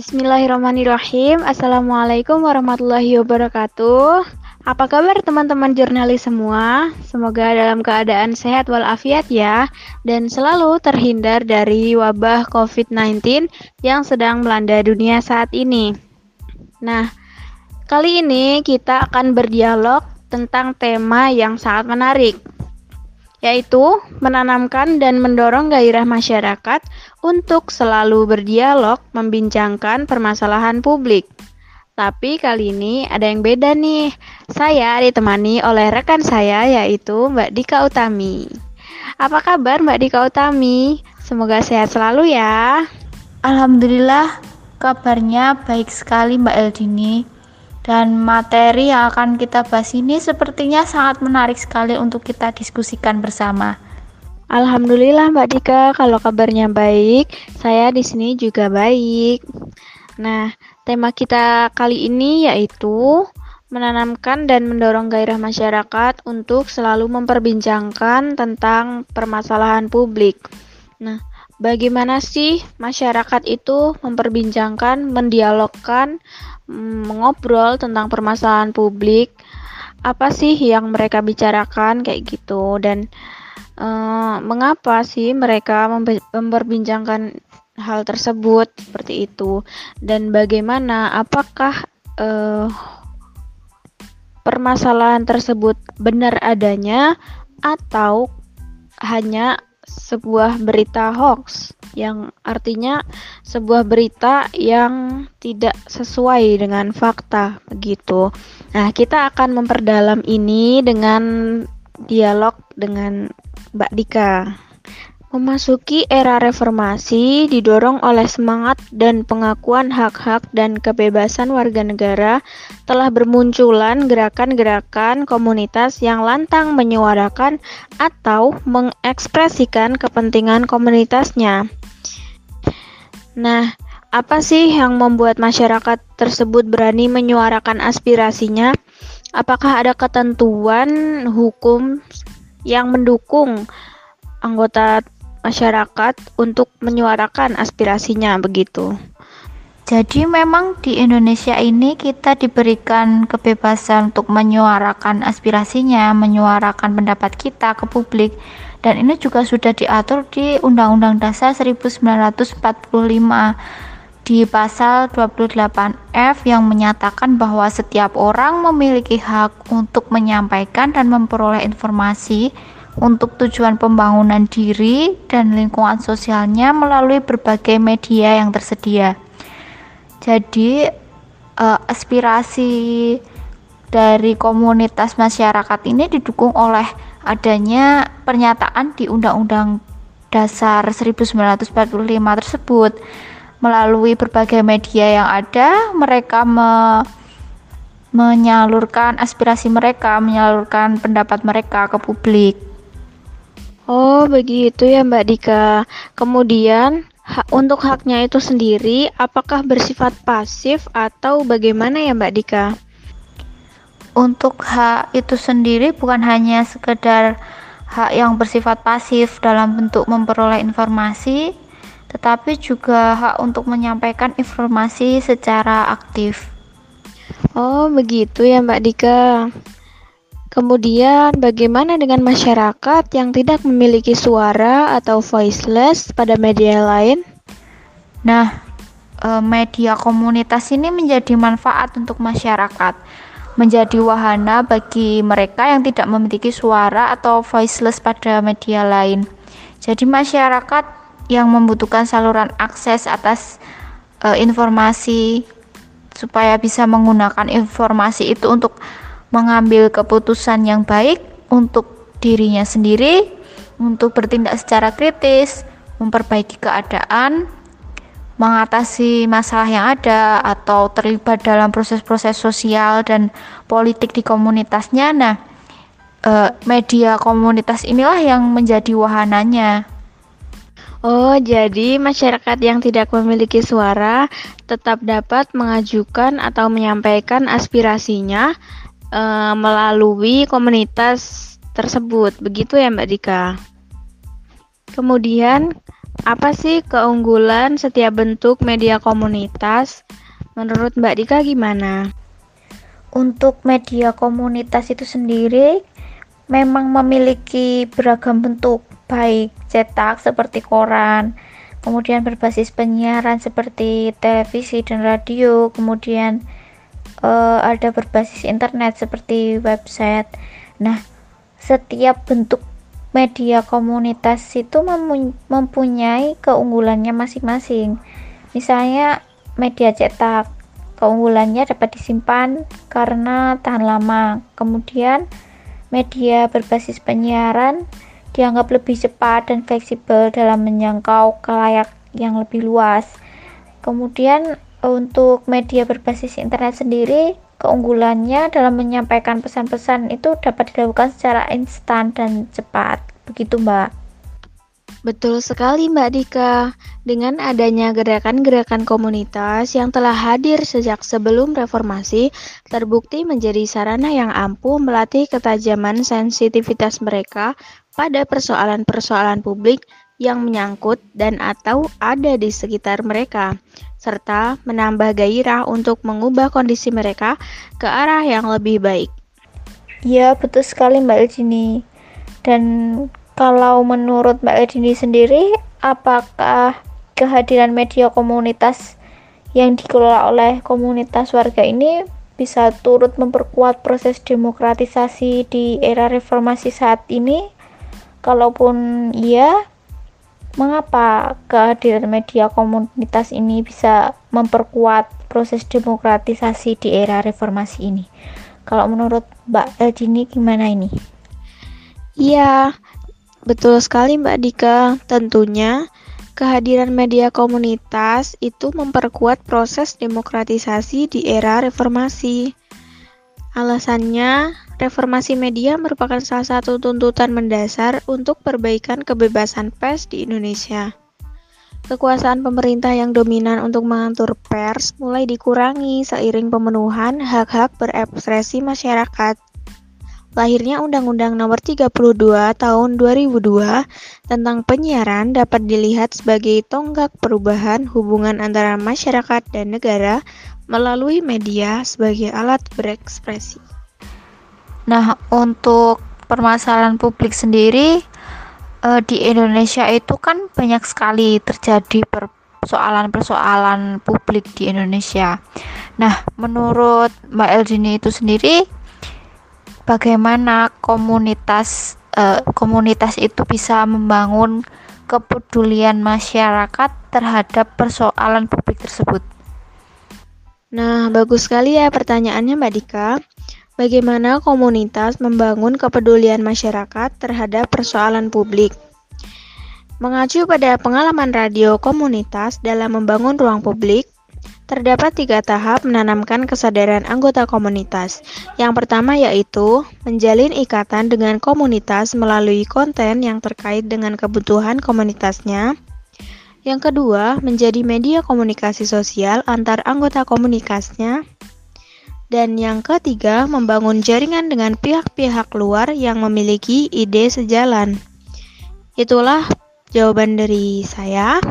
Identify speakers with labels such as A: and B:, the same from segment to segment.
A: Bismillahirrahmanirrahim. Assalamualaikum warahmatullahi wabarakatuh. Apa kabar teman-teman jurnalis semua? Semoga dalam keadaan sehat walafiat ya dan selalu terhindar dari wabah COVID-19 yang sedang melanda dunia saat ini. Nah, kali ini kita akan berdialog tentang tema yang sangat menarik, yaitu menanamkan dan mendorong gairah masyarakat untuk selalu berdialog membincangkan permasalahan publik. Tapi kali ini ada yang beda nih. Saya ditemani oleh rekan saya yaitu Mbak Dika Utami. Apa kabar Mbak Dika Utami? Semoga sehat selalu ya.
B: Alhamdulillah kabarnya baik sekali Mbak Eldini. Dan materi yang akan kita bahas ini sepertinya sangat menarik sekali untuk kita diskusikan bersama.
A: Alhamdulillah Mbak Dika, kalau kabarnya baik, saya di sini juga baik. Nah, tema kita kali ini yaitu menanamkan dan mendorong gairah masyarakat untuk selalu memperbincangkan tentang permasalahan publik. Nah, bagaimana sih masyarakat itu memperbincangkan, mendialogkan, mengobrol tentang permasalahan publik? Apa sih yang mereka bicarakan? Kayak gitu. Dan uh, mengapa sih mereka memperbincangkan hal tersebut? Seperti itu. Dan bagaimana apakah uh, permasalahan tersebut benar adanya atau hanya sebuah berita hoax yang artinya sebuah berita yang tidak sesuai dengan fakta begitu. Nah, kita akan memperdalam ini dengan dialog dengan Mbak Dika. Memasuki era reformasi didorong oleh semangat dan pengakuan hak-hak dan kebebasan warga negara telah bermunculan gerakan-gerakan komunitas yang lantang menyuarakan atau mengekspresikan kepentingan komunitasnya. Nah, apa sih yang membuat masyarakat tersebut berani menyuarakan aspirasinya? Apakah ada ketentuan hukum yang mendukung anggota masyarakat untuk menyuarakan aspirasinya begitu.
B: Jadi memang di Indonesia ini kita diberikan kebebasan untuk menyuarakan aspirasinya, menyuarakan pendapat kita ke publik dan ini juga sudah diatur di Undang-Undang Dasar 1945 di pasal 28F yang menyatakan bahwa setiap orang memiliki hak untuk menyampaikan dan memperoleh informasi untuk tujuan pembangunan diri dan lingkungan sosialnya melalui berbagai media yang tersedia. Jadi, uh, aspirasi dari komunitas masyarakat ini didukung oleh adanya pernyataan di Undang-Undang Dasar 1945 tersebut. Melalui berbagai media yang ada, mereka me menyalurkan aspirasi mereka, menyalurkan pendapat mereka ke publik.
A: Oh, begitu ya Mbak Dika. Kemudian, hak untuk haknya itu sendiri apakah bersifat pasif atau bagaimana ya Mbak Dika?
B: Untuk hak itu sendiri bukan hanya sekedar hak yang bersifat pasif dalam bentuk memperoleh informasi, tetapi juga hak untuk menyampaikan informasi secara aktif.
A: Oh, begitu ya Mbak Dika. Kemudian, bagaimana dengan masyarakat yang tidak memiliki suara atau voiceless pada media lain?
B: Nah, e, media komunitas ini menjadi manfaat untuk masyarakat, menjadi wahana bagi mereka yang tidak memiliki suara atau voiceless pada media lain. Jadi, masyarakat yang membutuhkan saluran akses atas e, informasi supaya bisa menggunakan informasi itu untuk mengambil keputusan yang baik untuk dirinya sendiri, untuk bertindak secara kritis, memperbaiki keadaan, mengatasi masalah yang ada, atau terlibat dalam proses-proses sosial dan politik di komunitasnya. Nah, eh, media komunitas inilah yang menjadi wahananya.
A: Oh, jadi masyarakat yang tidak memiliki suara tetap dapat mengajukan atau menyampaikan aspirasinya uh, melalui komunitas tersebut. Begitu ya Mbak Dika. Kemudian apa sih keunggulan setiap bentuk media komunitas? Menurut Mbak Dika gimana?
B: Untuk media komunitas itu sendiri memang memiliki beragam bentuk, baik cetak seperti koran, kemudian berbasis penyiaran seperti televisi dan radio, kemudian uh, ada berbasis internet seperti website. Nah, setiap bentuk media komunitas itu mempunyai keunggulannya masing-masing. Misalnya media cetak, keunggulannya dapat disimpan karena tahan lama. Kemudian media berbasis penyiaran dianggap lebih cepat dan fleksibel dalam menjangkau kalayak yang lebih luas. Kemudian untuk media berbasis internet sendiri keunggulannya dalam menyampaikan pesan-pesan itu dapat dilakukan secara instan dan cepat. Begitu, Mbak.
A: Betul sekali Mbak Dika. Dengan adanya gerakan-gerakan komunitas yang telah hadir sejak sebelum reformasi, terbukti menjadi sarana yang ampuh melatih ketajaman sensitivitas mereka pada persoalan-persoalan publik yang menyangkut dan atau ada di sekitar mereka, serta menambah gairah untuk mengubah kondisi mereka ke arah yang lebih baik.
B: Ya, betul sekali Mbak Eljini. Dan kalau menurut Mbak Edini sendiri, apakah kehadiran media komunitas yang dikelola oleh komunitas warga ini bisa turut memperkuat proses demokratisasi di era reformasi saat ini? Kalaupun iya, mengapa kehadiran media komunitas ini bisa memperkuat proses demokratisasi di era reformasi ini? Kalau menurut Mbak Edini gimana ini?
A: Iya, Betul sekali Mbak Dika, tentunya kehadiran media komunitas itu memperkuat proses demokratisasi di era reformasi. Alasannya, reformasi media merupakan salah satu tuntutan mendasar untuk perbaikan kebebasan pers di Indonesia. Kekuasaan pemerintah yang dominan untuk mengatur pers mulai dikurangi seiring pemenuhan hak-hak berekspresi masyarakat lahirnya Undang-Undang Nomor 32 Tahun 2002 tentang penyiaran dapat dilihat sebagai tonggak perubahan hubungan antara masyarakat dan negara melalui media sebagai alat berekspresi.
B: Nah, untuk permasalahan publik sendiri eh, di Indonesia itu kan banyak sekali terjadi persoalan-persoalan publik di Indonesia. Nah, menurut Mbak Eldini itu sendiri bagaimana komunitas uh, komunitas itu bisa membangun kepedulian masyarakat terhadap persoalan publik tersebut.
A: Nah, bagus sekali ya pertanyaannya Mbak Dika. Bagaimana komunitas membangun kepedulian masyarakat terhadap persoalan publik? Mengacu pada pengalaman radio komunitas dalam membangun ruang publik, Terdapat tiga tahap menanamkan kesadaran anggota komunitas. Yang pertama yaitu menjalin ikatan dengan komunitas melalui konten yang terkait dengan kebutuhan komunitasnya. Yang kedua, menjadi media komunikasi sosial antar anggota komunitasnya. Dan yang ketiga, membangun jaringan dengan pihak-pihak luar yang memiliki ide sejalan. Itulah jawaban dari saya.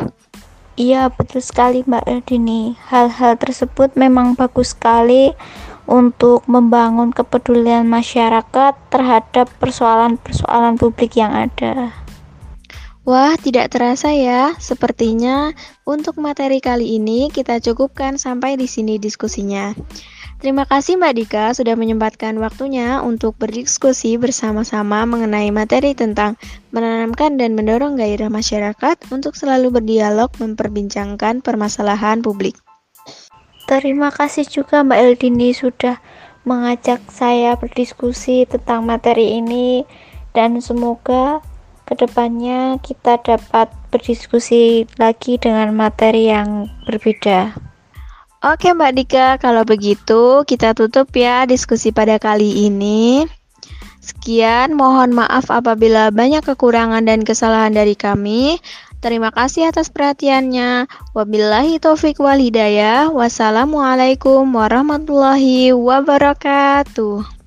B: Iya, betul sekali Mbak Erdini. Hal-hal tersebut memang bagus sekali untuk membangun kepedulian masyarakat terhadap persoalan-persoalan publik yang ada.
A: Wah, tidak terasa ya. Sepertinya untuk materi kali ini kita cukupkan sampai di sini diskusinya. Terima kasih Mbak Dika sudah menyempatkan waktunya untuk berdiskusi bersama-sama mengenai materi tentang menanamkan dan mendorong gairah masyarakat untuk selalu berdialog memperbincangkan permasalahan publik.
B: Terima kasih juga Mbak Eldini sudah mengajak saya berdiskusi tentang materi ini dan semoga ke depannya kita dapat berdiskusi lagi dengan materi yang berbeda.
A: Oke Mbak Dika, kalau begitu kita tutup ya diskusi pada kali ini. Sekian, mohon maaf apabila banyak kekurangan dan kesalahan dari kami. Terima kasih atas perhatiannya. Wabillahi taufik walhidayah. Wassalamualaikum warahmatullahi wabarakatuh.